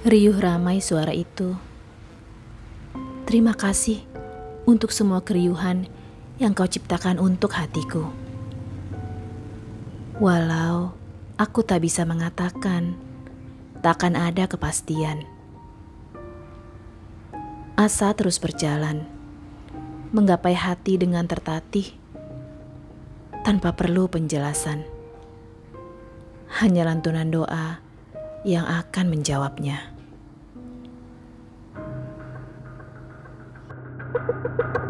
Riuh ramai suara itu. Terima kasih untuk semua keriuhan yang kau ciptakan untuk hatiku. Walau aku tak bisa mengatakan, takkan ada kepastian. Asa terus berjalan, menggapai hati dengan tertatih, tanpa perlu penjelasan. Hanya lantunan doa yang akan menjawabnya. thank you